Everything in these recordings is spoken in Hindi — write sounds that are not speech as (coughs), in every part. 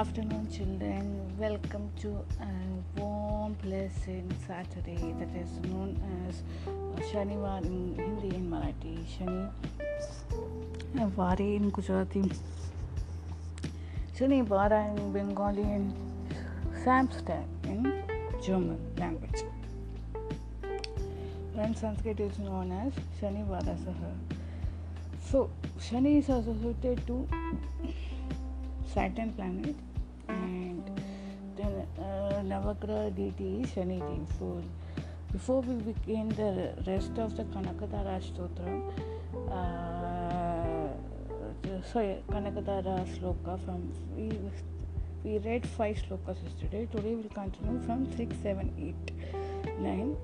afternoon, children. Welcome to a warm, pleasant Saturday that is known as Shanivar in Hindi and Marathi, Shani Vari in Gujarati, Shani Vara in Bengali, and Samstag in German language. And Sanskrit is known as Shani Vara Saha. So, Shani is associated to Saturn planet and then uh, Navagraha deity is Dev. So before we begin the rest of the Kanakadara Stotra, uh, sorry, Kanakadara Sloka from we, we read five slokas yesterday. Today we'll continue from 6, 7, 8, 9,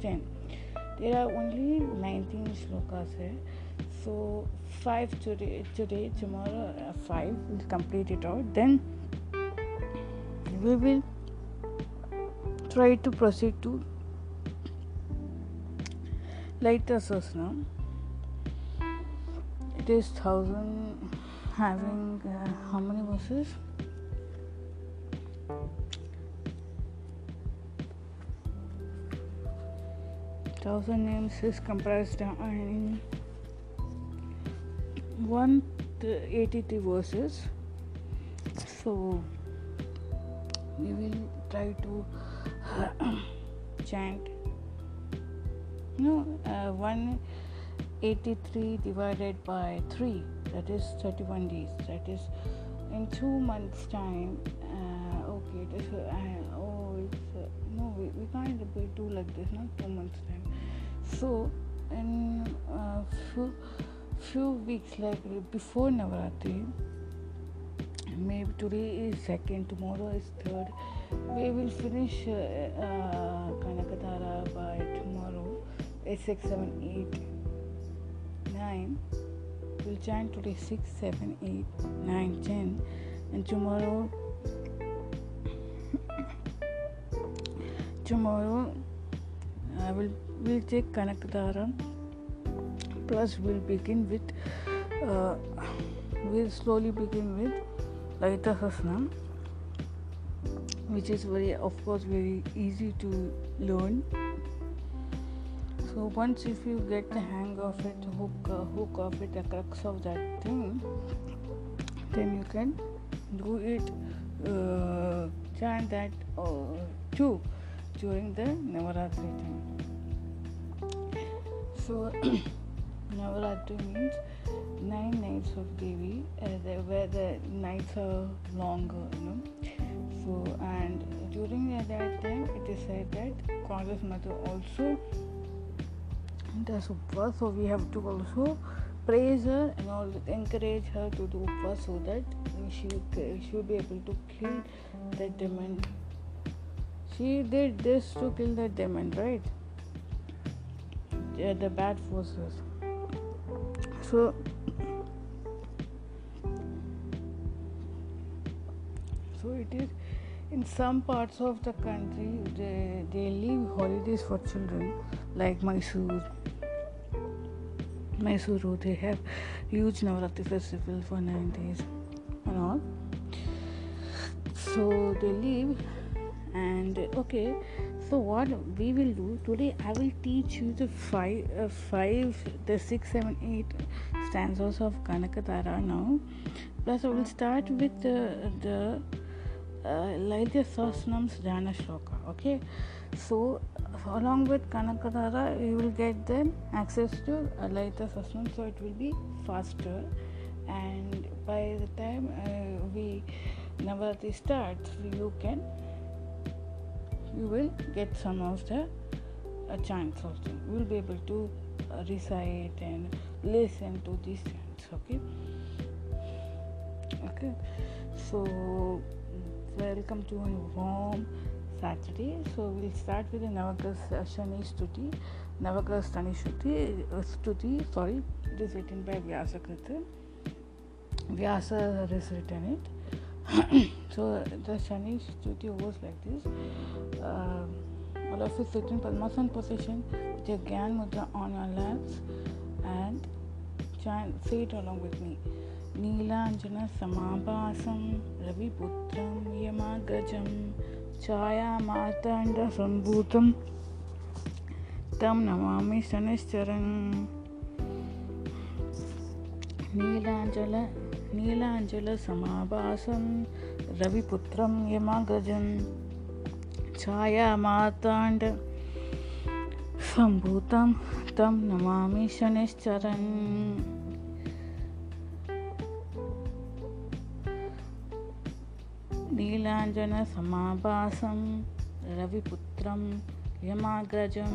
10. There are only 19 slokas here. So five today, today, tomorrow, uh, five. We'll complete it out. Then we will try to proceed to later now. It is thousand having uh, how many verses? Thousand names is comprised in 183 verses so we will try to chant. No uh, 183 divided by 3 that is 31 days. That is in two months time uh, okay it is uh, oh it's uh, no we, we can't do like this not two months time. So in uh, few few weeks like before Navaratri, maybe today is second, tomorrow is third. We will finish uh, uh, Kanakadara by tomorrow. It's six, seven, eight, nine. We'll chant today six, seven, eight, nine, ten, and tomorrow. (coughs) tomorrow, I will will take Kanakadara plus we'll begin with uh, we'll slowly begin with Sahasranam which is very of course very easy to learn. So once if you get the hang of it hook uh, hook of it the crux of that thing then you can do it uh, chant that uh, too during the Navaratri time so (clears throat) Navaratri means nine nights of Devi, uh, the, where the nights are longer, you know. So, and during that time, it is said that Goddess Mother also does upvas, so we have to also praise her and all encourage her to do upvas so that she she will be able to kill that demon. She did this to kill that demon, right? the bad forces so in some parts of the country they, they leave holidays for children like Mysore. Mysuru they have huge Navaratri festival for nine days and all. So they leave and okay so what we will do today i will teach you the five uh, five the six seven eight stanzas of kanakadara now. Plus i will start with the the uh, Lalita Sahasranam's Jnana Shloka. Okay, so along with Kanakadara, you will get then access to uh, Lalita Sahasranam, so it will be faster. And by the time uh, we Navaratri starts, you can you will get some of the uh, chants also. You will be able to uh, recite and listen to these chants. Okay. Okay. So welcome to a warm Saturday. So we'll start with the Navagraha Shani Stuti. Navagraha Shani Stuti, uh, Stuti, sorry, it is written by Vyasa Krita. Vyasa has written it. so the Shani Stuti goes like this. Uh, all of you sit in Padmasana position with your Gyan Mudra on your laps and chant, say it along with me. नीलाञ्जन समाभासं, रविपुत्रं यमाग्रजं छायामार्ताण्डसम्भूतं तं नमामि शनिश्चरन्। नीलाञ्जल नीलाञ्जलसमाभासं रविपुत्रं यमाग्रजं छायामार्ताण्ड सम्भूतं तं नमामि शनिश्चरन्। नीलाञ्जनसमाभासं रविपुत्रं यमाग्रजं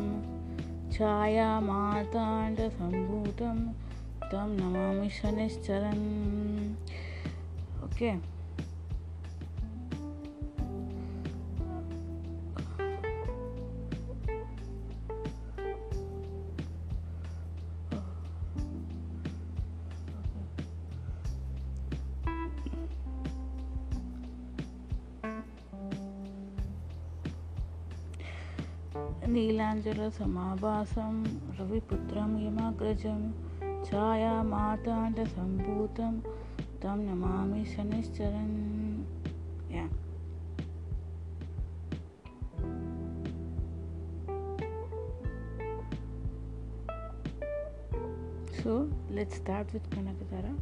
छायामार्ताण्डसम्भूतं तं नमामि शनिश्चरन्। ओके नीलाञ्जलसमाभासं रविपुत्रं यमाग्रजं छायामाताण्डसम्भूतं तं Namami शनिश्चरन् yeah. So let's start with Kanakadara.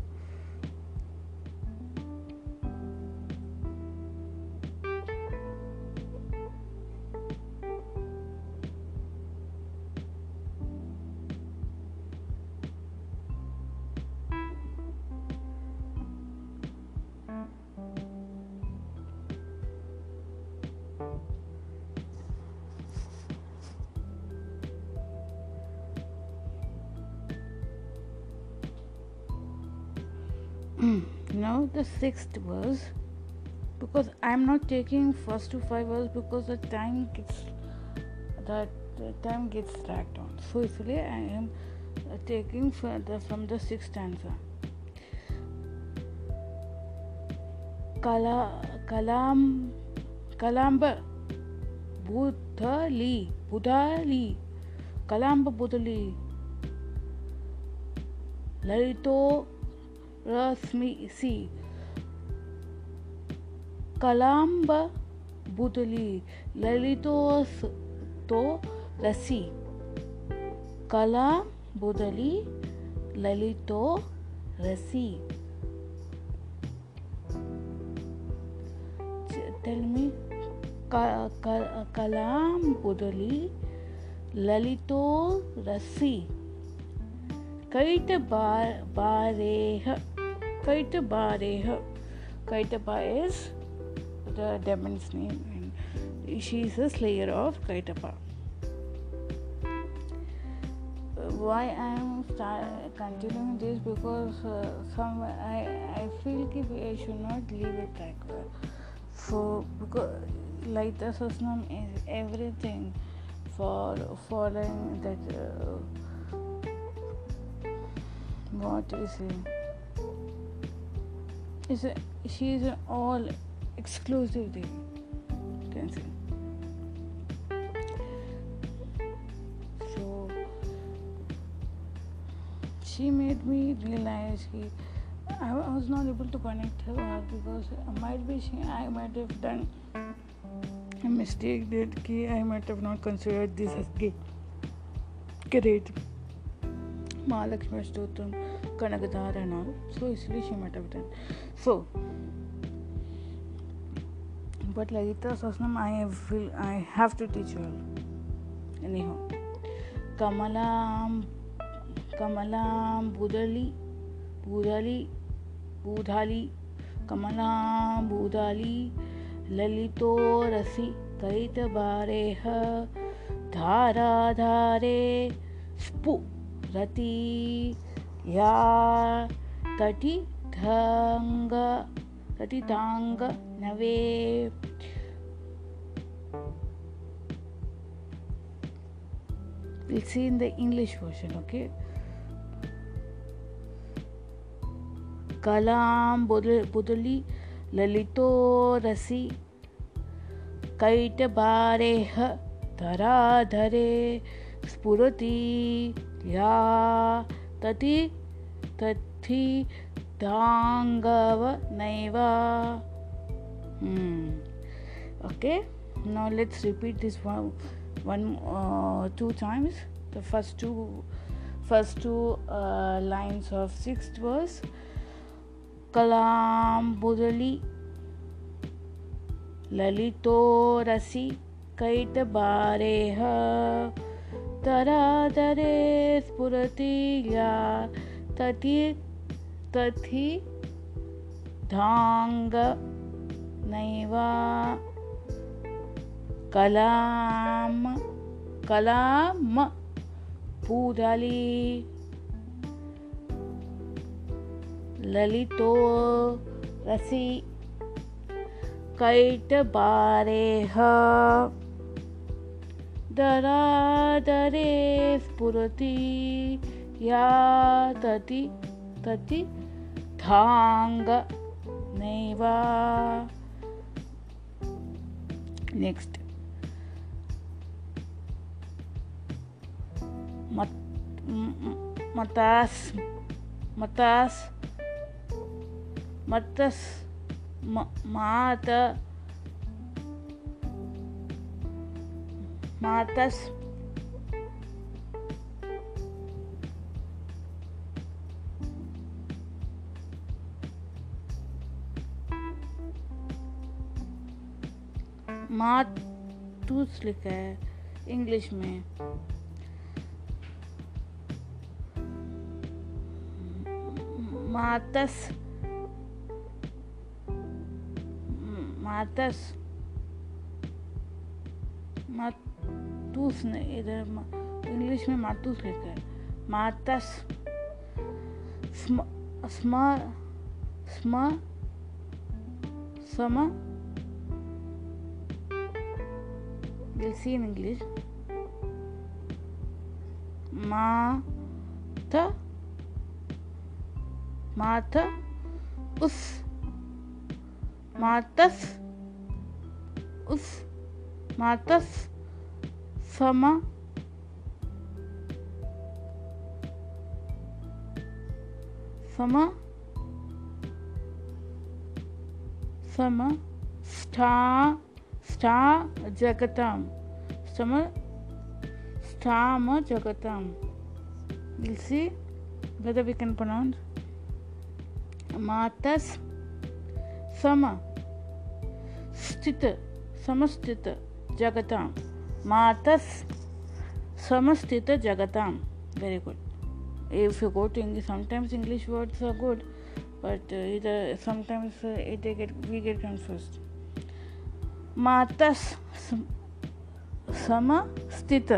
sixth verse because I'm not taking first to five verse because the time gets that time gets dragged on. So usually I am taking further from the sixth stanza. Kala Kalam Kalamba Budhali Budhali Kalamba Budhali Larito Rasmi see कलाम्ब बुदली, ललितोस तो रसी। कला बुदली, ललितो रसी। tell me कलाम बुदली, ललितो रसी। कैट बार is the demon's name, and she is a slayer of Kaitaba. Why I am continuing this because uh, some I I feel that I should not leave it like that. So because like the Sasnam is everything for following that. Uh, what is it? is she is all exclusive थी शी मेड मी रियलाइज़ की I was not able to connect because might be she I might have done mistake that कि I might have not considered this की great Mahalakshmi Stotra Kanakadhara and all so इसलिए she might have done so but Lalita Sasnam I feel I have to teach you anyhow Kamalam Kamalam Budali Budali Budhali Kamalam Budali ललितो रसि कैतबारेह धाराधारे स्फु रति या तटिधङ्ग तटिताङ्ग We'll see in the English version, okay? कलाम बुदली ललितो रसी कैटबारेह धराधरे स्फुरति या तति तथि धांगव नैवा hmm. okay now let's repeat this one uh, two times the first two first two uh, lines of sixth verse kalam budali ललितो रसि कैटबारेह तरादरे स्फुरति या तति तथि धांग नैवा कलाम कलाम पूदली ललितो रसि कैटबारेह दरादरे स्फुरति या तति तति धांग नेक्स्ट मतास मतास मतस मात मातस मातूस लिखा है इंग्लिश में। मातस मातस मातूस ने इधर इंग्लिश में मातूस लिखा है। मातस स्म स्म स्म सम we'll see in माता उस, मातस उस, मातस समा। समा, सम, स्था स्था जगताम। सम, स्थाम जगताम। We'll see whether we can pronounce समातस सम स्थित, समस्थित जगता मातस समस्थित जगताम। Very good if you go to English sometimes English words are good but इधर sometimes it get we get confuse मातस समस्थित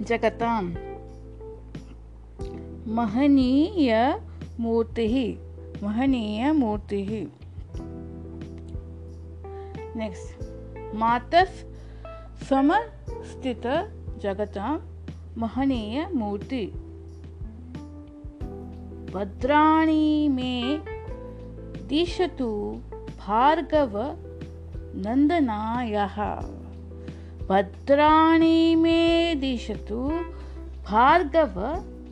जगताम। महनीय मूर्ति महनीय मूर्ति नेक्स्ट मातस समस्थित जगताम महनीय मूर्ति। भद्राणी में दिशतु भार्गव नन्दनायः। भद्राणि मे दिशतु Bhargava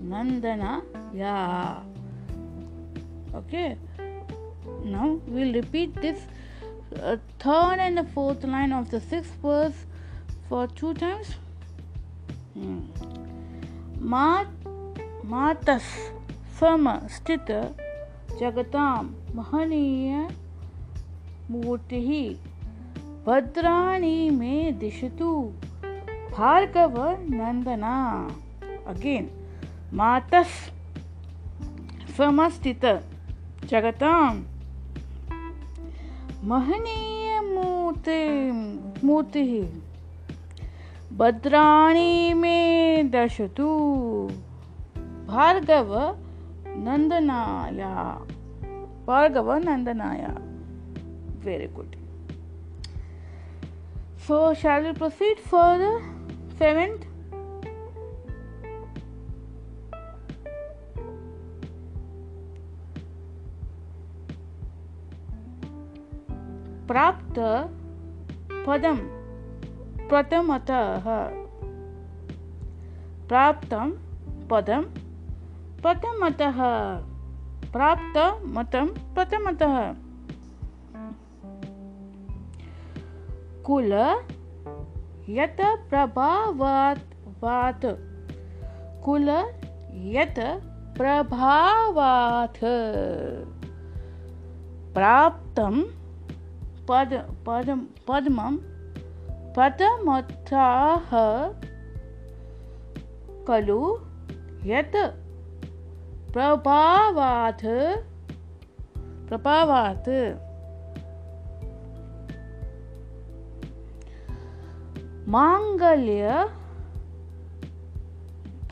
नन्दनाया। Okay now we'll repeat this uh, third and the fourth line of the sixth verse for two times hmm. मातस सम स्थित जगतां महनीय मूर्तिः भद्राणी में दिशतु भार्गव नंदना अगेन मातस समस्थित जगताम। महनीय मूर्ति भद्राणी में दशतु। भार्गव नंदनाया भार्गव नंदनाया। Very good So, shall we proceed for the seventh? प्राप्त पदम प्रथमतः प्राप्तं पदं प्रथमतः प्राप्त मतं प्रथमतः कुल यत प्रभावात् वात्। कुल यत प्रभावात् प्राप्तं पद पद पद्मं पदमथाः खलु यत् प्रभावात् प्रभावात्। माङ्गल्य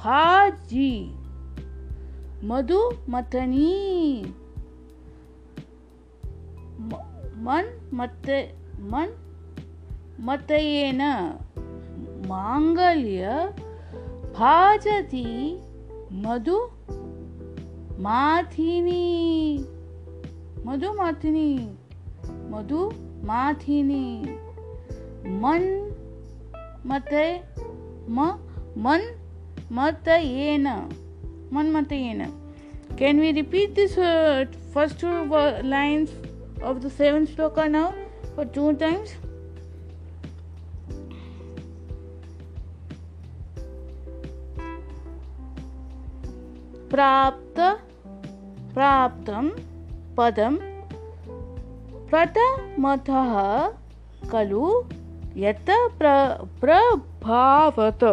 भाजी मधुमथनी मन मत मन मतयेन माङ्गल्य भाजति मधु माथिनी मधु माथिनी मधु माथिनी मन मत म मन मतयेन मन मतयेन we repeat this uh, first two lines? Of the seventh sloka now for two times. प्राप्त प्राप्तं पदं प्रथमतः खलु यत् प्र प्रभावत्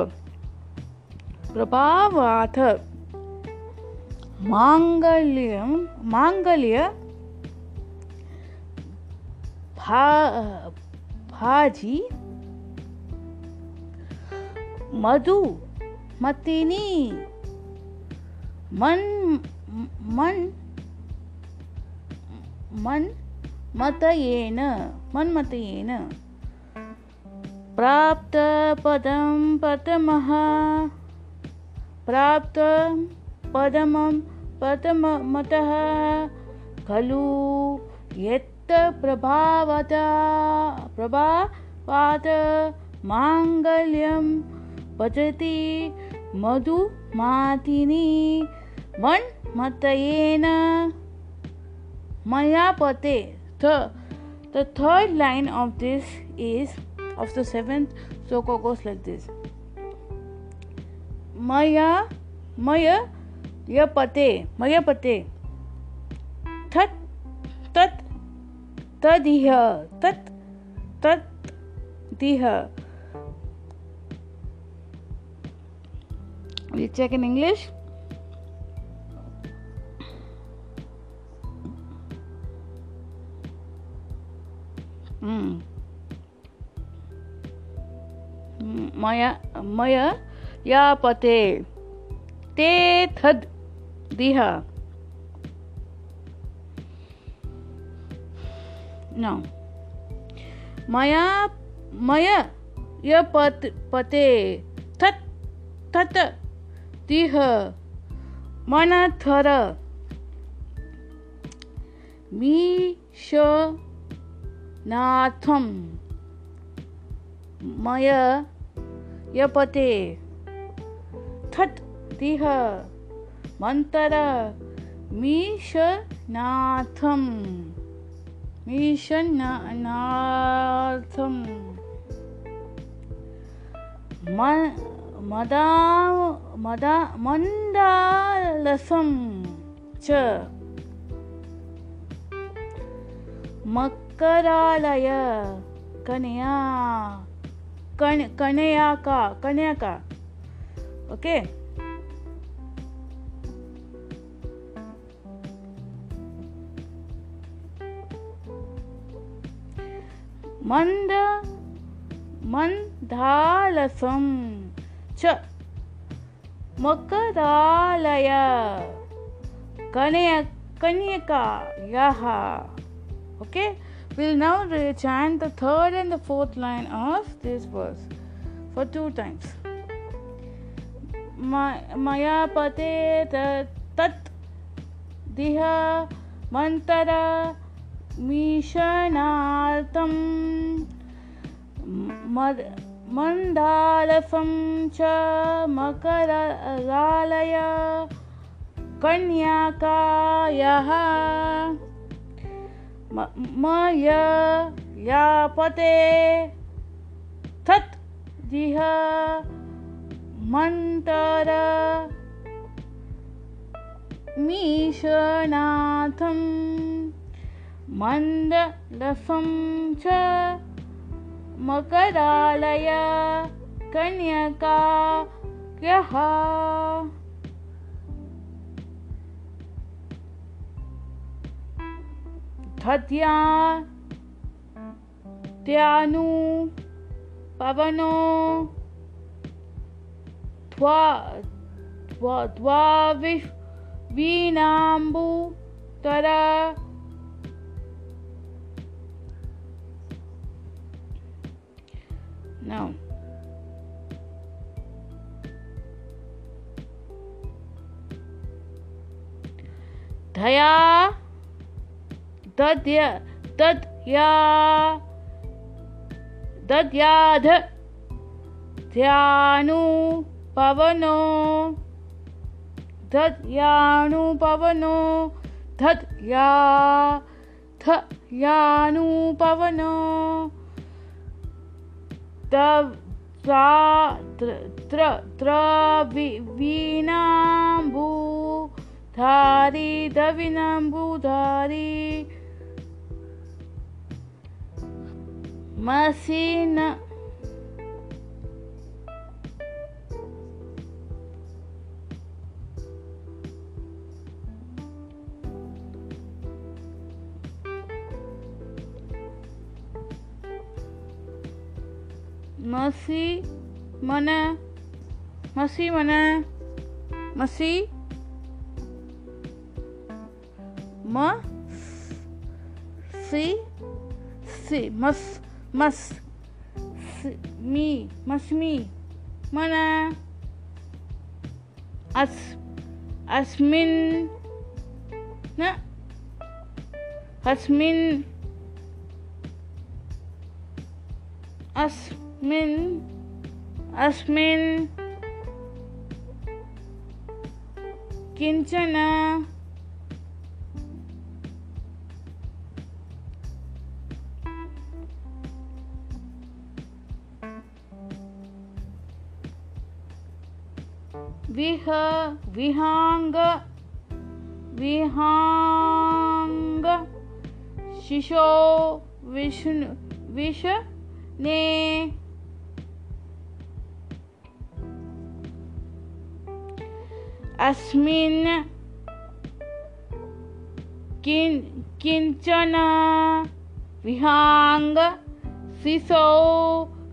प्रभावात् माङ्गल्यं माङ्गल्य भा, भाजी, मधु, मतिनी, मन मन मन, मतयेन मन्मतयेन प्राप्तपदं प्रथमः प्राप्तं पदमं प्रथमतः खलु, यत् अतिरिक्त प्रभावत, प्रभावात मांगल्यम पचति मधु मातिनी वन मतयेन मया पते थ the third line of this is of the seventh so को गोस लाइक दिस मया, मय य पते मय पते थत तत tadiha tat tat diha we check in english Hmm. मय या पते ते थद दिह no. मया मय य पत पते थत थत दिह मन थर मी श नाथम मय यपते थट दिह मंतर मीशनाथम मीशनाथम मदा मदा मंदालसम च कन्या कण कन्या का कन्या का मंद मंदालसम च। मकरालय कन्या कन्यका यह okay will now rechant the third and the fourth line of this verse for two times मया पते तत् दिह मंतरा मीशनार्थं मन्दालसं च मकरालय कन्याकायः मय यापते थत् दिह मन्तर मीशनाथं मन्दलसं च मकरालय कन्यका यः धत्या त्यानु पवनो त्वा द्वाविः वीणाम्बुतर Now, धया दद्य दद्या दद्याध ध्यानु पवनो धद्यानु पवनो धद्या थ पवनो त्र त्र वीणाम्बू धारी दविनाम्बुधारी मसीन मसी मन मसी मन, मसी म सी सी मस मस मी, मस्मी, मन, अस, अस्मिन्, न, अस्मिन्, अस् अस्मिन् अस्मिन् किंचन विह विहाङ्ग विहाङ्ग शिशो विष्णु विष ने अस्मिन् किं, किंचन विहाङ्ग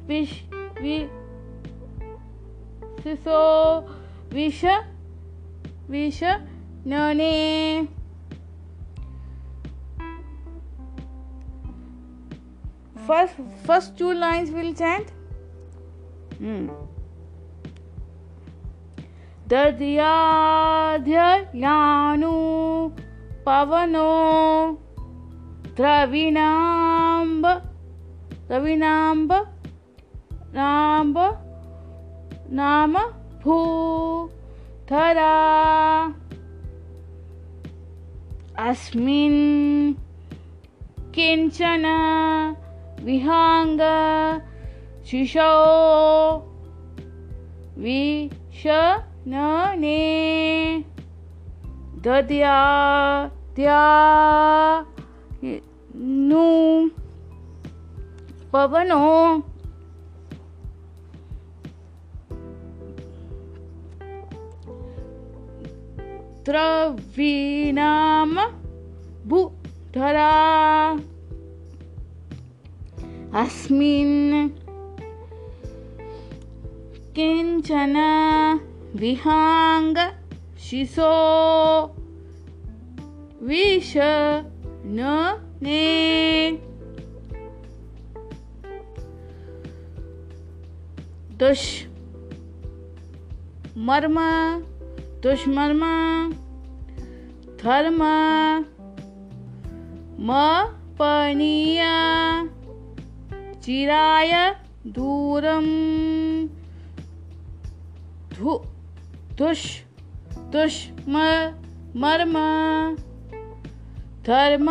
विश, वि शिशो विष विष नने first first two lines will chant hmm दद्याध्ययानु पवनो द्रविणाम्ब द्रविणाम्ब नाम्ब नाम भूधरा अस्मिन् किंचन विहाङ्ग शिशो विष न ने दद्या त्या नु पवनो। द्रवीणाम भूधरा अस्मिन् किंचन विहाङ्ग शिशो विष न ने दुष मर्म। दुष्मर्म धर्म म पणीय चिराय दूरम धु दुष दुष्म मर्म धर्म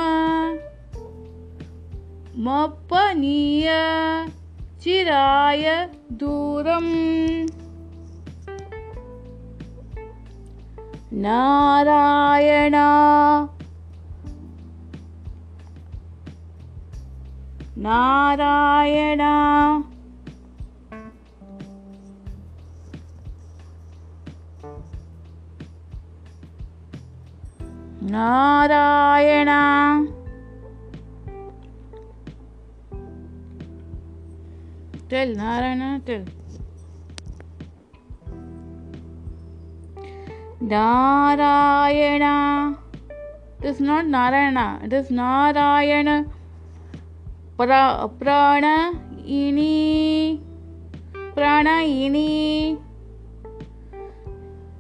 मपनीय चिराय दूरम्। Narayana. Narayana. Narayana tell Narayana tell Narayana. It is not Narayana. It is Narayana. Pra, prana ini. Prana ini.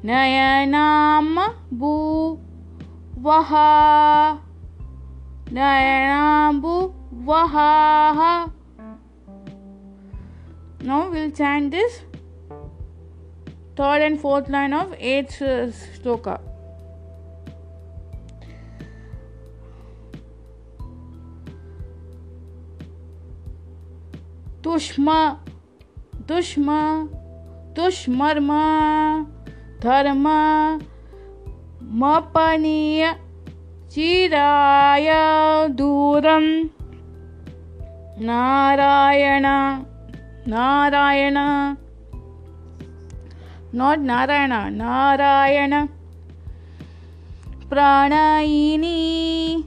Nayanam वः Vahaha. Now we'll chant this third and fourth line of eighth stoka. Tushma, Tushma, Tushmarma, Dharma. मपनीय चिराय दूरं Narayan Narayan not Narayana, Narayana. Pranayini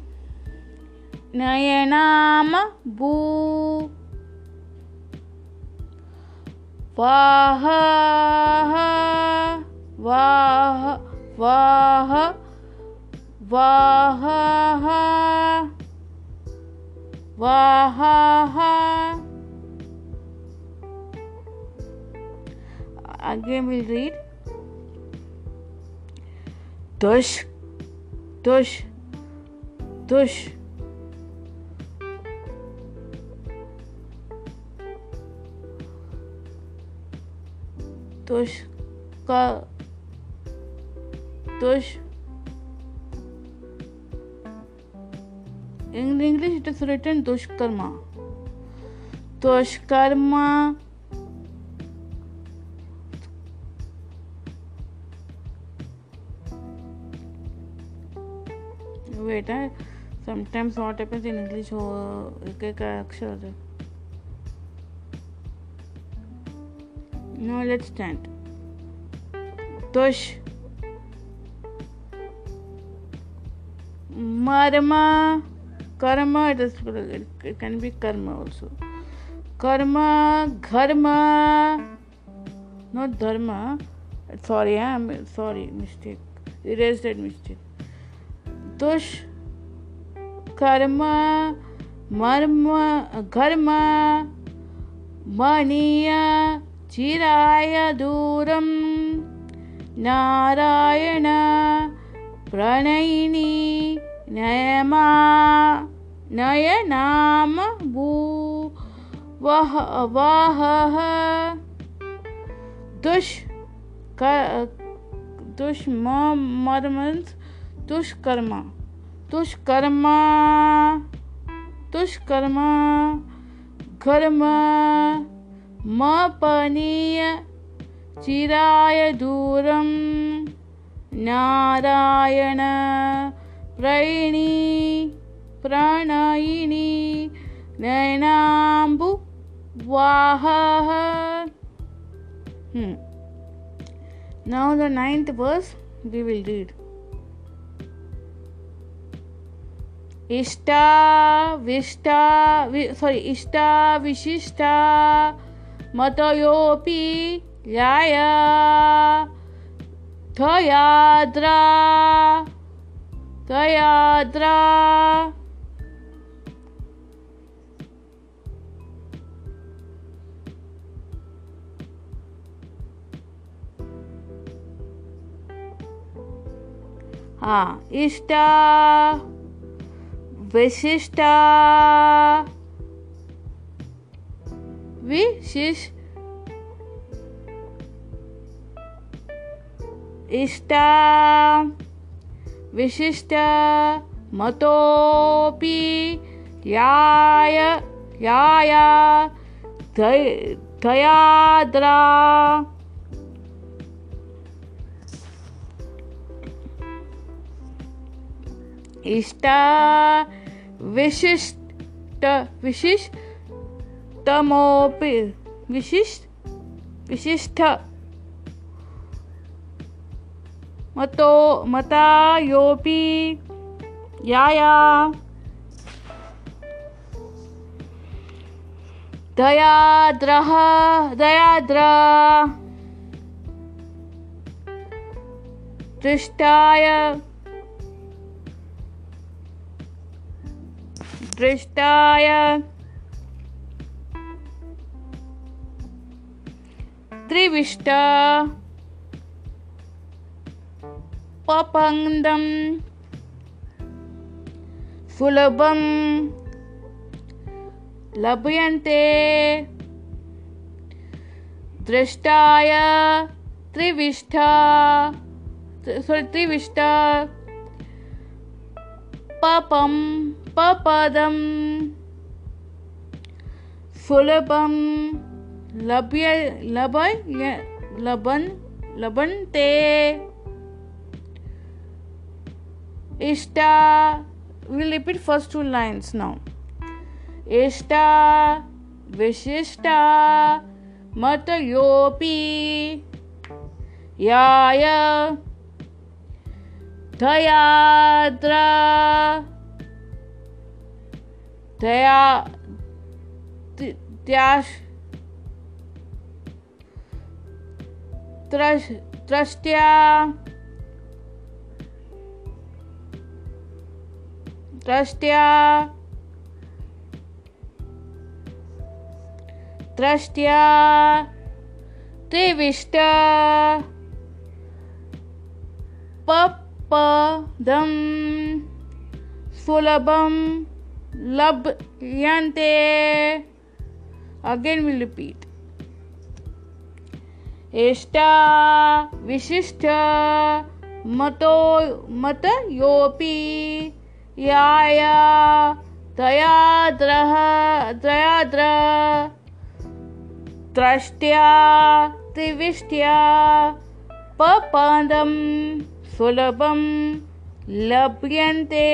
Nayanam Bhu Vaha Vaha Vaha Vaha Vaha again we'll read tush tush tush tush ka tush in english it is written dushkarma dushkarma wait uh, sometimes what happens in english हो एक एक अक्षर now let's stand tush marma karma it, is, it can be karma also karma dharma not dharma sorry i'm sorry mistake erase that mistake दुष कर्म मर्म घर्म मनीय चिराय दूरं नारायण प्रणयिनी नयमा, नयनाम भू, वह, वाह दुष दुष्मर्मंस दुष्कर्मा दुष्कर्मा दुष्कर्मा कर्म मपनीय, चिराय दूरं, नारायण प्रयिणी प्रणयिनी, नयनाम्बु, वाह hmm. Now the ninth verse we. इष्टा विष्टा सॉरी इष्टा विशिष्टा मतयोऽपि ल्याय थयाद्रा थयाद्रा हाँ इष्टा विशिष्टा विशिष इष्टा। विशिष्ट मतोपि याय याया दयाद्रा। इष्टा विशिष्ट विशिष्टमोपि विशिष्ट विशिष्ट मतो मता योपि याया। दयाद्रः दयाद्र। दृष्टाय। दृष्टाय। त्रिविष्ट। पपङ्गम् सुलभं लभ्यन्ते दृष्टाय त्रिविष्ट त्रिविष्ट पपं पपदं सुलभं लभ्य लभ लभन् लभन्ते Ishta, we'll repeat first two lines now. Ishta, Vishishta, Matayopi, Yaya, Dayadra, Daya, Tyash, Trastya, द्रष्ट्या द्रष्ट्या त्रिविष्ट। पपदं सुलभं लभ्यन्ते। अगेन विल रिपीट एष्टा। विशिष्ट। मतो मत योपी। याय दयाद्रः दयाद्र। द्रष्ट्या त्रिविष्ट्या पपदं सुलभं लभ्यन्ते।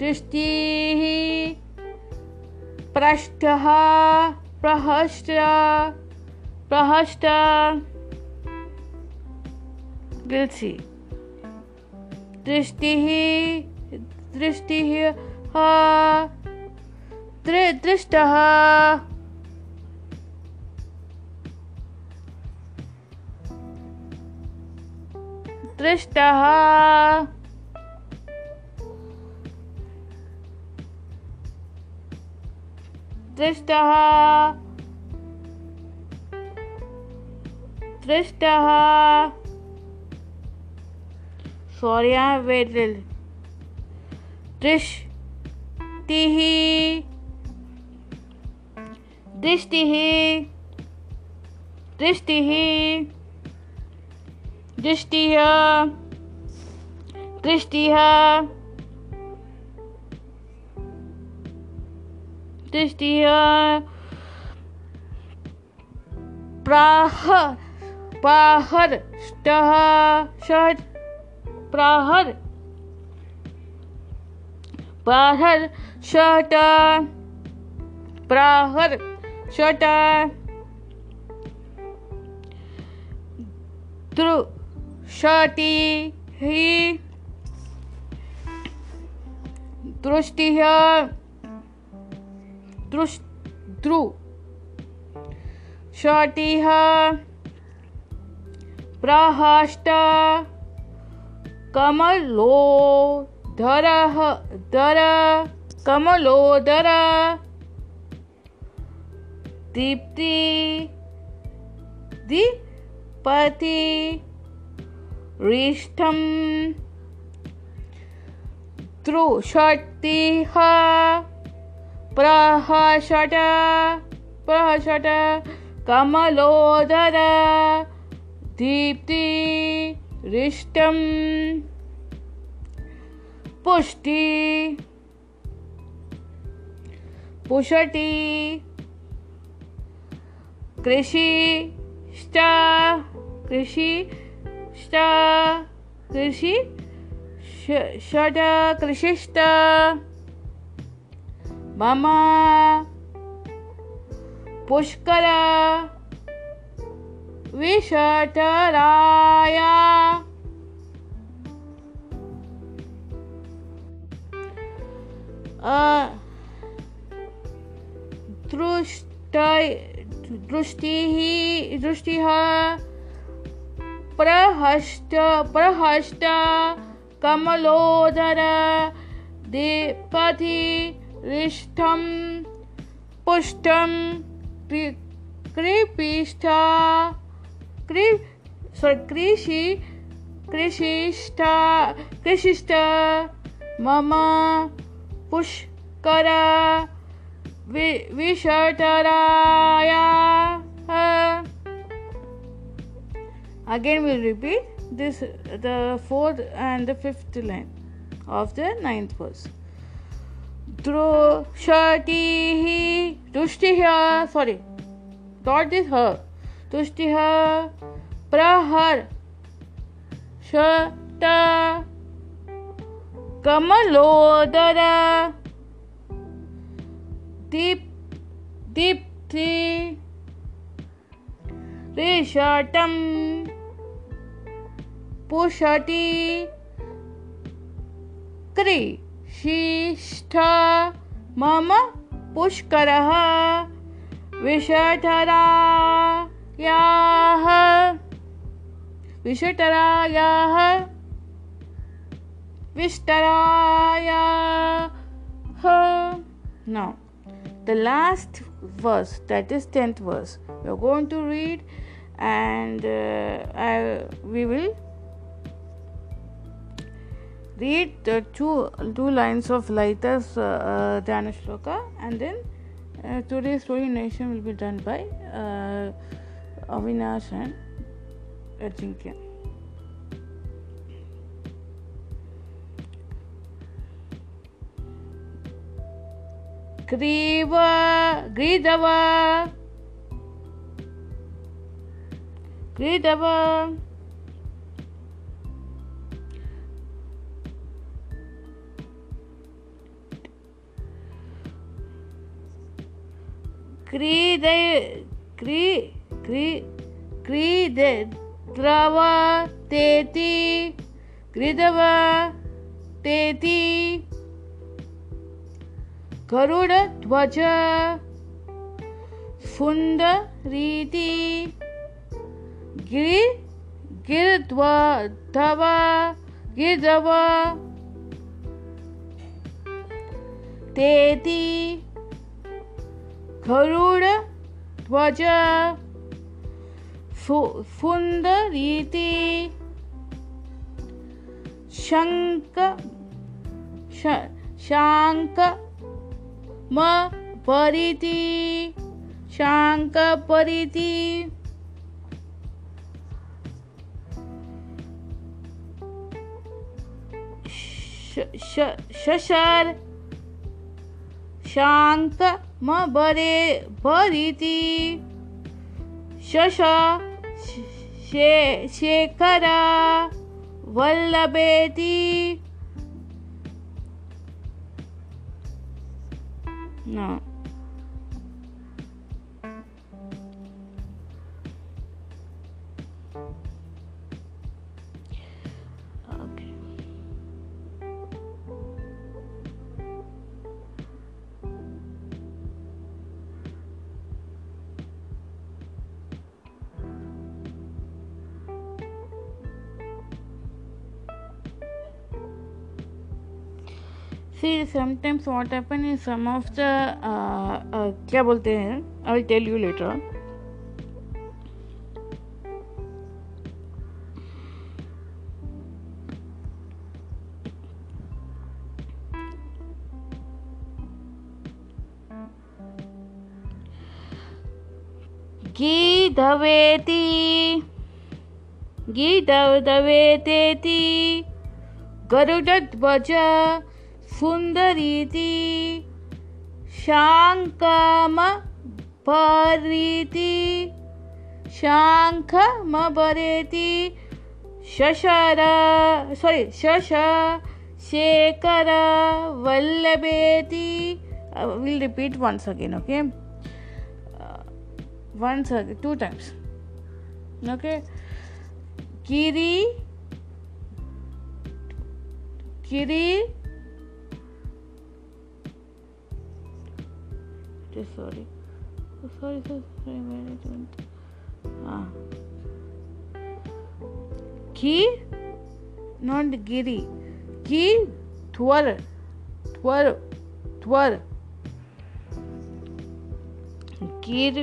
दृष्टिः पृष्ठः प्रहष्ट प्रहष्ट। दृष्टिः दृष्टिः दृष्टः दृष्टः दृष्टः दृष्टः I waited दृष्टिः दृष्टिः दृष्टिः दृष्टिः दृष्टिः दृष्टिः प्राह प्रहर। प्रहर शट। प्रहर शट। दृष्टि ही। दृष्टि दृ षटि प्रहष्ट। कमलोधरः दर कमलोदर। दीप्ति दीपति रिष्ठं त्रुषटिः प्रहषट प्रहषट कमलोदर। दीप्ति रिष्टम पुष्टि पुषटी कृषि कृषि कृषि षड कृषिष्ट मम पुष्कर विषटराय दृष्ट दृष्टिः दृष्टिः प्रहष्ट प्रहष्ट कमलोदर देपथि रिष्ठं पुष्टं कृपिष्ठ कृषि कृषिष्ठ कृषिष्ठ मम, Pushkar again will repeat this the fourth and the fifth line of the ninth verse दृष्टि दुष्टि सॉरी डॉट इज़ हर तुष्टिः प्रहर शत कमलोदर दीप दीप्ति रिषटं पुषति कृषिष्ठ मम पुष्करः विषठरायाः विषटरायाः विष्टरायाः now the last verse that is 10th verse we are going to read and uh, I, we will read the two two lines of Laita's uh, uh, Dhyana Shloka and then uh, today's story nation will be done by uh, Avinash and Ajinkya. ग्रीव क्री क्री क्रीद द्रव तेती क्रीदव तेती गरुड़ ध्वज फुंद रीती गिरी गिरध्व धव गिरधव। तेती गरुड़ ध्वज फुंद रीति शंक शांक म परिति शांक परिति शशर शांक म बरे भरिति शश शेखर वल्लभेति No. See sometimes what happen in some of the क्या बोलते हैं? आई टेल यू लेटर गीत धवेती गरुड ध्वज सुन्दरीति शाङ्कमपरीति शाङ्खमबरेति शशर सोरि शश शेखर वल्लभेति will repeat once again okay once again, two times, okay? Kiri kiri sorry oh, sorry sorry sorry management ah ki not giri ki twar twar twar kir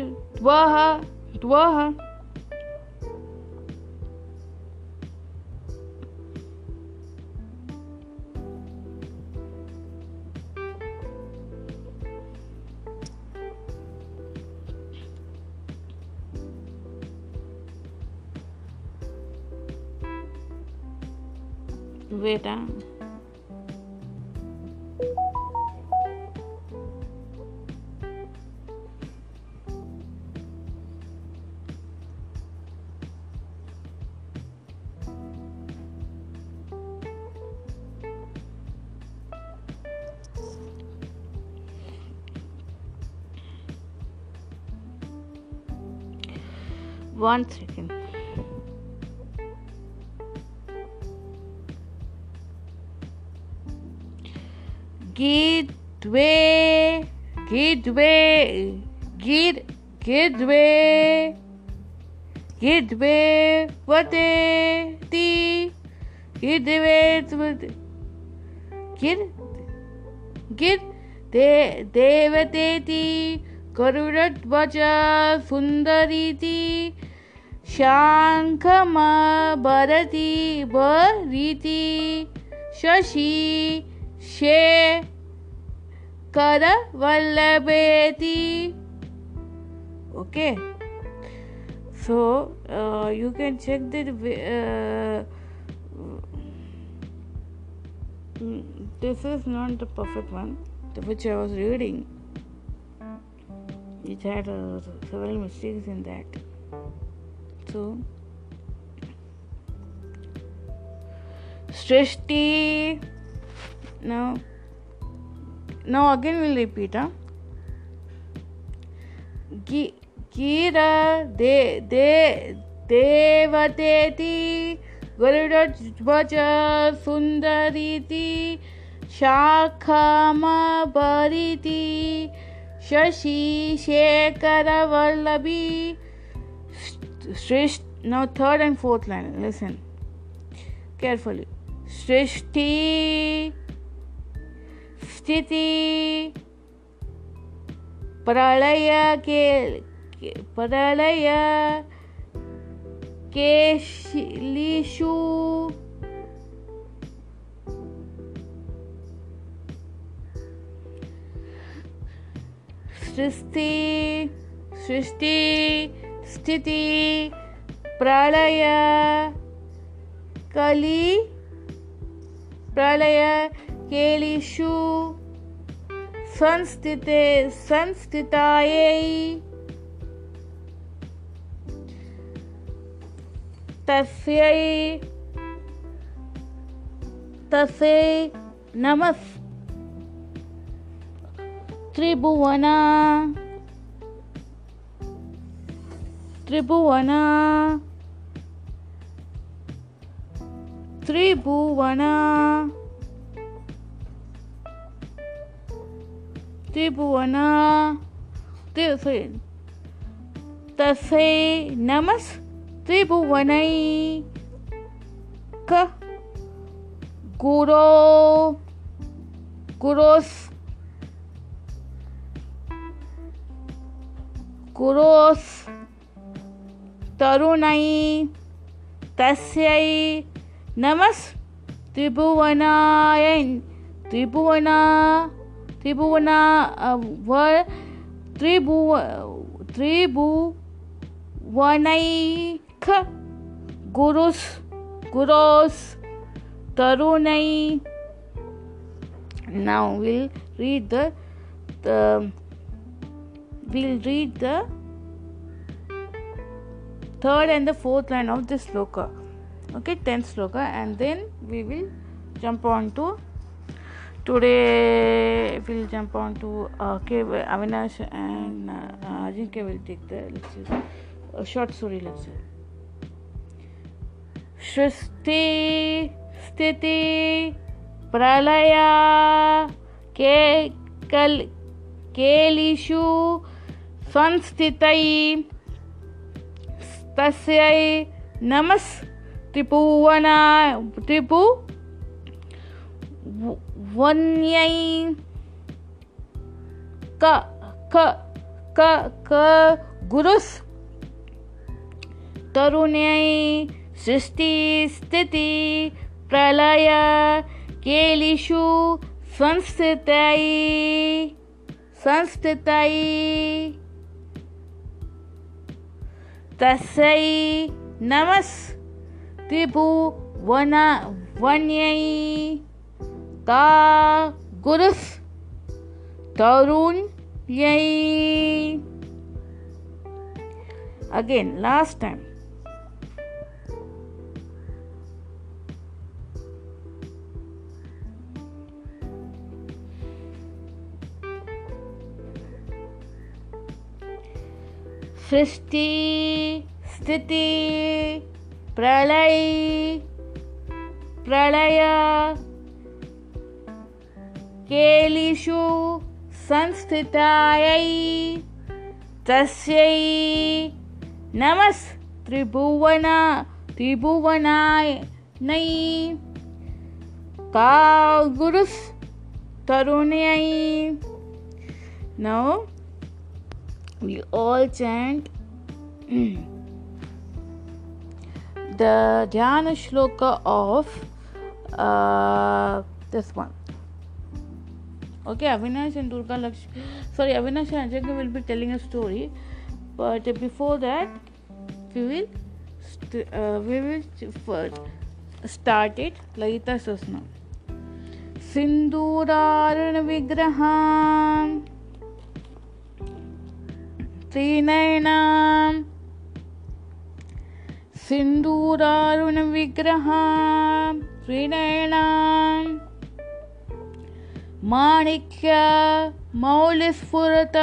করবে one second. गिद्वे गिद्वे गिर गिद्वे गिद्वे वते ती गिद्वे त्वते गिर गिर दे, देवते ती करुणत्वच सुंदरी ती शाङ्खमा भरति भरिति शशी शे करवल्लभेति okay so uh, you can check that uh, this is not the perfect one which i was reading it had uh, several mistakes in that so srishti now now again we'll repeat huh? gira de de देवतेति गरुडध्वज शाखमबरिति Shashi शेखरवल्लभी Srish, now third and fourth line. Listen carefully. Srishti, स्थिति प्रलय के प्रलय केशलिषु सृष्टि सृष्टि स्थिति प्रलय कली प्रलय केलिषु संस्थिते संस्थितायै तस्यै तस्यै नमस् त्रिभुवना त्रिभुवन त्रिभुवन त्रिभुवन तसे नमस् त्रिभुवनै क गुरो गुरोस् गुरोस् तरुणै तस्यै नमस् त्रिभुवनाय त्रिभुवना। त्रिभुवना व त्रिभुव त्रिभुवनैख gurus gurus tarunai now we'll read the, the we'll read the third and the fourth line of this sloka okay 10th sloka and then we will jump on to today we'll jump on to uh, okay avinash and uh, ajinkya will take the lecture a short story lecture सृष्टि स्थिति प्रलय के कल केलिषु संस्थितै तस्यै नमस् त्रिभुवना त्रिभु वन्यै क क क क, गुरुस्। तरुण्यै सृष्टि, स्थिति, प्रलय, केलिषु, संस्थितै संस्थितै। तस्यै नमस्। त्रिभुवन वन्यै का गुरुस तरुण again last time सृष्टि स्थिति प्रलय प्रलय। केलिषु संस्थितायै तस्यै नमस् त्रिभुवना त्रिभुवनाय नै। का गुरुस्तरुण्यै नौ we all chant the dhyana shloka of this one okay avinash and durga lakshmi sorry avinash and Ajay will be telling a story but before that we will st- uh, we will first start it lalita sasna सिन्दूरारुण विग्रहां त्रिनयनां सिन्दूरारुण विग्रहां त्रिनयनां माणिक्य मौलिस्फुरत।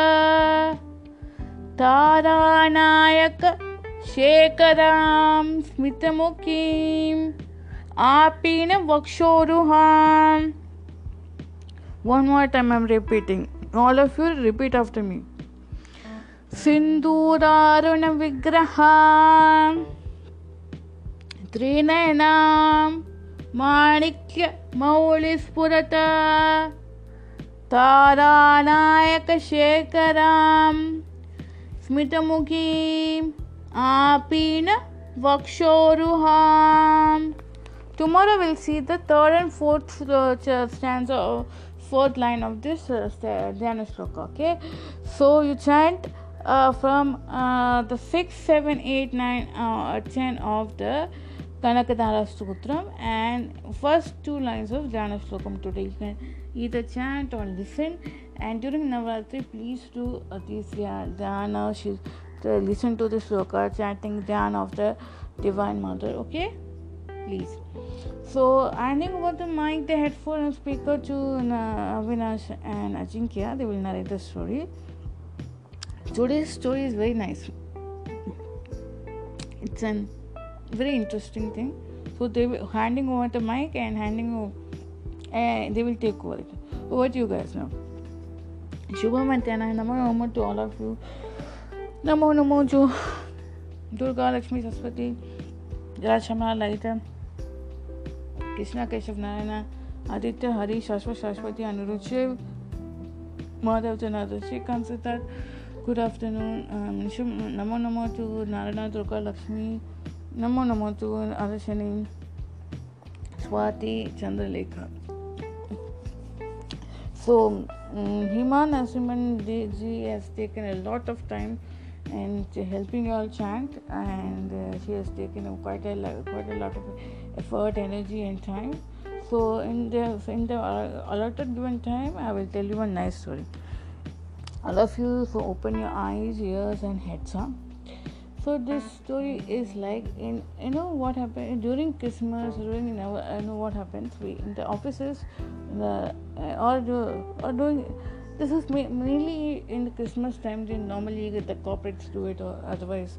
तारानायक शेखरां स्मितमुखीम्। आपीन वक्षोरुहाम्। One more time, I'm repeating. All of you, repeat after me. सिन्दूरारुण विग्रहां त्रिनयनां माणिक्य मौलिस्फुरत। Uh, stanza of fourth line of this uh, Dhyana Shloka. Okay, so you chant uh, from uh, the 6, 7, 8, 9, uh, 10 of the Kanakadara Sutram and first two lines of Dhyana Shlokam today. You can either chant or listen. And during Navratri, please do this Dhyana, uh, listen to the Shloka, chanting Dhyana of the Divine Mother. Okay, please. So, handing over the mic, the headphone and speaker to Avinash and Ajinkya, they will narrate the story. Today's story is very nice. It's a very interesting thing. So, they will handing over the mic and handing over, uh, they will take over it. Over to you guys now. Shubha Mantana, Namo Namo to all of you. Namo Namo to Durga Lakshmi Saraswati, Rajshama Lalita. Krishna Keshav Narayan Aditya Hari Shashwat Shashwati Aniruddh Shiv Mahadev Janardan Shrikant Siddharth good afternoon नमो नमो टू नारायण दुर्गा लक्ष्मी नमो नमो to Adarshini Swati Chandralekha So, um, Hima Narasimhan ji has taken a lot of time and helping all chant and uh, she has taken quite a quite a lot of effort energy and time so in the in the allotted given time i will tell you a nice story all of you so open your eyes ears and heads huh? So this story is like in you know what happened? During christmas during you know, you know what happens? We in the offices the uh, or do, or doing this is mainly in the christmas time then normally the corporates do it or otherwise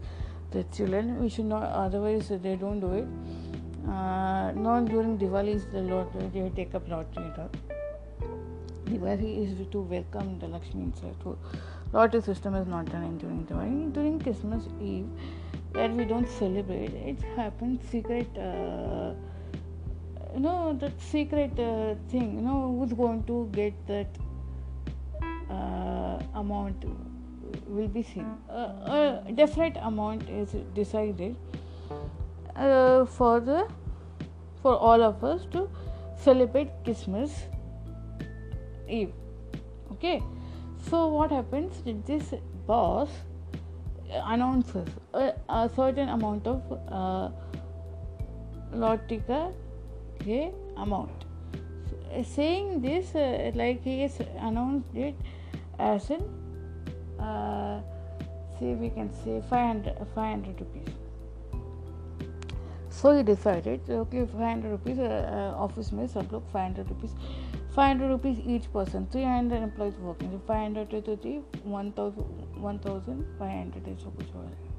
the children we should not otherwise they don't do it. Uh, not during diwali is the lord they take up lottery diwali is to welcome the lakshmi inside lottery system is not done during diwali during christmas eve that we don't celebrate it happens secret uh, you know that secret uh, thing you know who's going to get that uh, amount will be seen. Uh, a definite amount is decided uh, for the for all of us to celebrate Christmas Eve. Okay, so, what happens? This boss uh, announces a, a certain amount of uh, lotica okay, amount. So, uh, saying this, uh, like he has announced it as in, uh, say we can say 500, 500 rupees. So he decided, okay, 500 rupees, uh, uh office mates, outlook 500 rupees five hundred rupees each person three hundred employees working five hundred तो three one thousand one thousand five hundred ऐसा कुछ हो जाएगा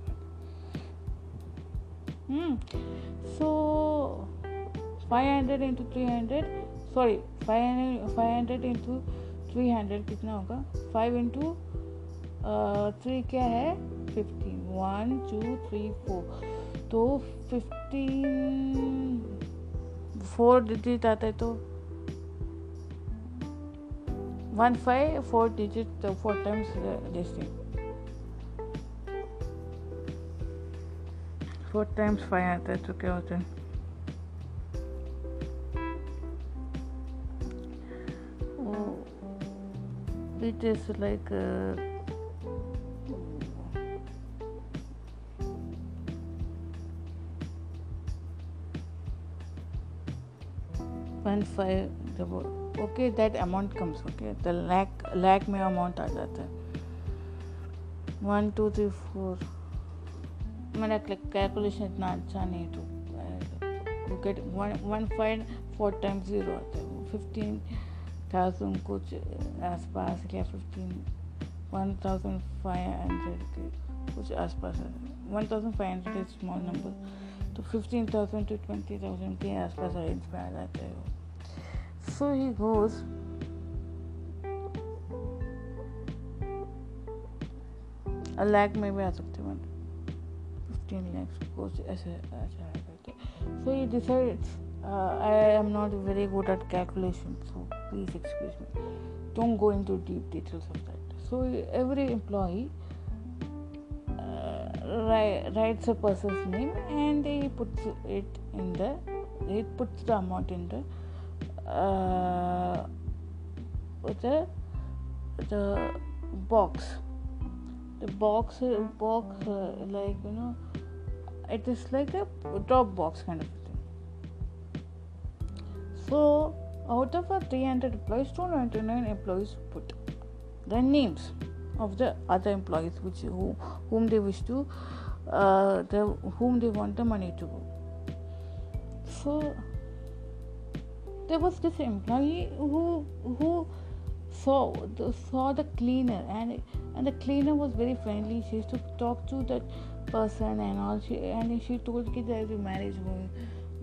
so five hundred into three hundred sorry five hundred five hundred into three hundred कितना होगा? फाइव इंटू थ्री क्या है? Fifteen one two three four तो फिफ्टीन फोर डिजिट आता है तो one five four digit four times distinct four times five आता है तो क्या होता है? It is like uh, one five okay that amount comes okay the lakh lakh में अमाउंट आ जाता है। वन टू थ्री फोर मेरा कैलकुलेशन इतना अच्छा नहीं you get one one five four times zero आता है। फिफ्टीन थाउज़ेंड कुछ आसपास क्या fifteen one thousand five hundred के कुछ आसपास है। One thousand five hundred small number तो fifteen thousand two twenty thousand के आसपास रेंज में आ जाते हो सो ही गोज लैक में भी आ सकते वन फिफ्टीन लैक्स कुछ ऐसे ऐसा आ करके so he decides I am not very good at calculation so please excuse me don't go into deep details of that so every employee uh, writes a person's name and he puts it in the he puts the amount in the uh, the the box. The box box uh, like you know it is like a drop box kind of thing. So out of our 300 employees, 299 employees put the names of the other employees which who, whom they wish to uh, the whom they want the money to. Go. So there was this employee who who saw the, saw the cleaner and and the cleaner was very friendly. She used to talk to that person and all. She and she told that there is a marriage going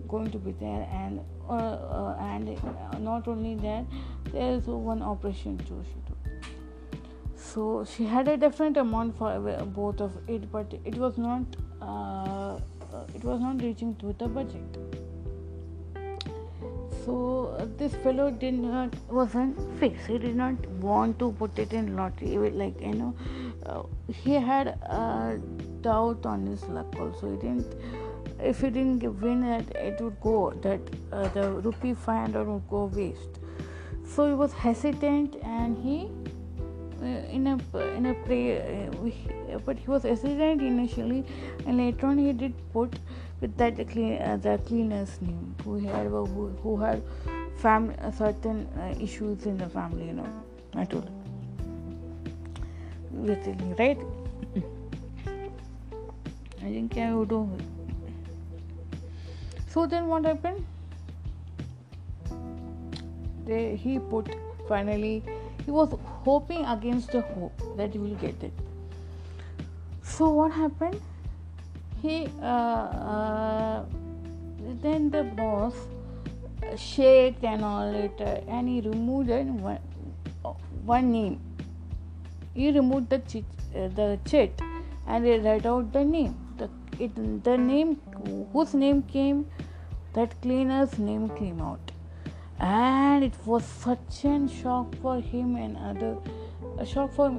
going to be there and uh, uh, and uh, not only that there is one operation too she took so she had a different amount for both of it but it was not uh, it was not reaching to the budget so uh, this fellow did not wasn't fixed. He did not want to put it in lottery. Like you know uh, he had a doubt on his luck also. He didn't if he didn't win it, it would go that uh, the rupee 500 would go waste. So he was hesitant, and he uh, in a in a play uh, but he was hesitant initially, and later on he did put with that clean, uh, the cleaner's name who had who, who had uh, certain uh, issues in the family. You know, I told with it, right? I think I would do. So then what happened? They, he put finally he was hoping against the hope that he will get it. So what happened? He uh, uh, then the boss shaked and all it, uh, and he removed one, one name. He removed the chit, uh, the chit and he read out the name. The it, the name whose name came, that cleaner's name came out and it was such a shock for him and other a shock for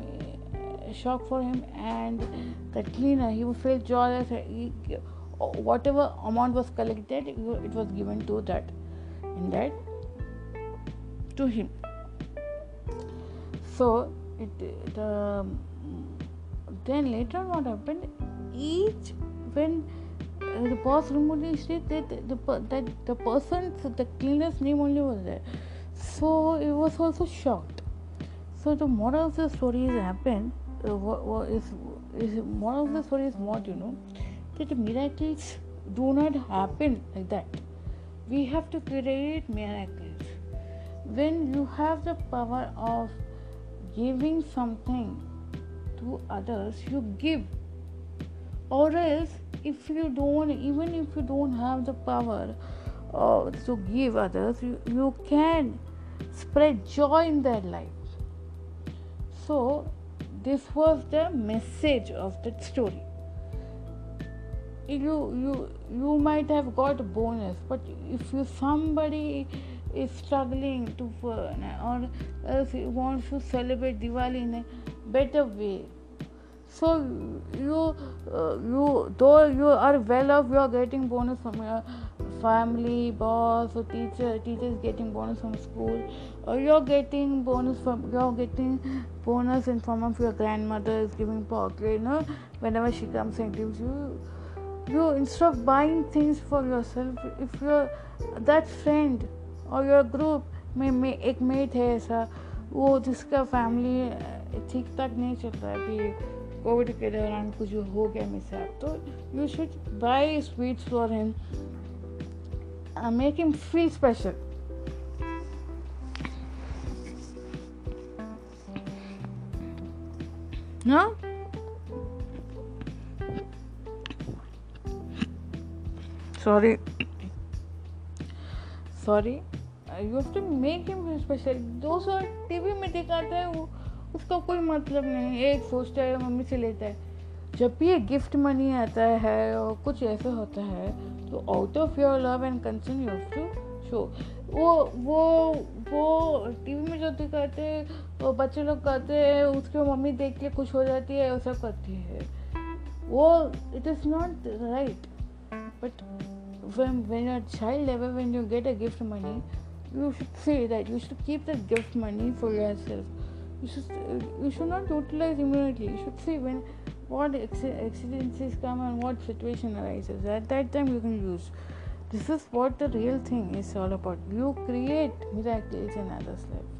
a shock for him and the cleaner he would feel joyous he, uh, whatever amount was collected it was given to that in that to him so it the um, then later on what happened each when uh, the boss removed his that the, that the person, the cleaner's name only was there. So it was also shocked. So the moral of the story is happened. Is, is moral of the story is what you know that miracles do not happen like that. We have to create miracles. When you have the power of giving something to others, you give, or else if you don't even if you don't have the power uh, to give others you, you can spread joy in their life so this was the message of that story. You you you might have got a bonus but if you somebody is struggling to or else wants to celebrate diwali in a better way. So you uh, you though you are well off you are getting bonus from your family boss or teacher teachers getting bonus from school or you're getting bonus from you're getting bonus in form of your grandmother is giving pocket you know whenever she comes and gives you you instead of buying things for yourself if you're that friend or your group में में एक मेट है ऐसा वो जिसका फैमिली ठीक ठाक नहीं चल रहा है अभी कोविड के दौरान कुछ हो गया साथ तो you should buy sweets for him make him feel special No? Sorry. Sorry. You have to make him special. Those are TV में दिखाते हैं वो उसका कोई मतलब नहीं एक सोचता है मम्मी से लेता है जब भी ये गिफ्ट मनी आता है और कुछ ऐसा होता है तो out of your love and concern you have to show वो वो वो टीवी में जो दिखाते तो बच्चे लोग कहते हैं, उसके मम्मी देख के खुश हो जाती है वो सब करती है। वो it is not right but when when a child level when you get a gift money you should see that you should keep the gift money for yourself you should you should not utilize immediately you should say when what exigencies come and what situation arise at that time you can use this is what the real thing is all about you create mirage in others life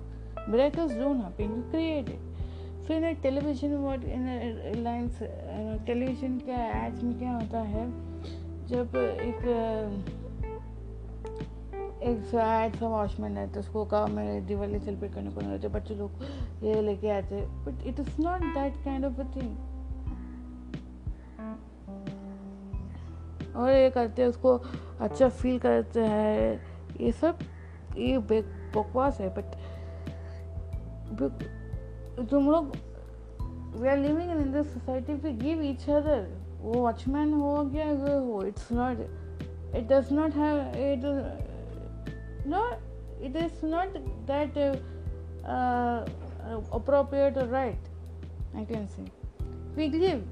miracles don't happen you create it so in a television what in a के ads में क्या होता है, जब एक एक सैड सा वॉचमैन है तो उसको कहा मेरे दिवाली सेलिब्रेट करने को नहीं होते बच्चे लोग ये लेके आते but it is not that kind of a thing और ये करते हैं, उसको अच्छा फील करते हैं। ये सब, ये बकवास है बट तुम लोग we are living in this society we give each other वो वॉचमैन हो गया वो हो it's not it does not have it no it is not that uh, uh, appropriate or right i can say we give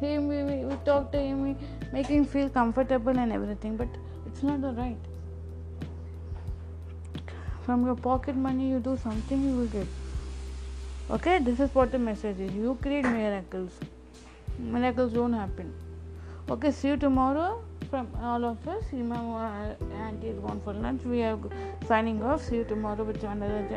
him we, we, we talk to him we make him feel comfortable and everything but it's not the right from your pocket money you do something you will get okay this is what the message is. You create miracles. Miracles don't happen. Okay see you tomorrow from all of us. Hima uh, auntie is gone for lunch. We are signing off. See you tomorrow with another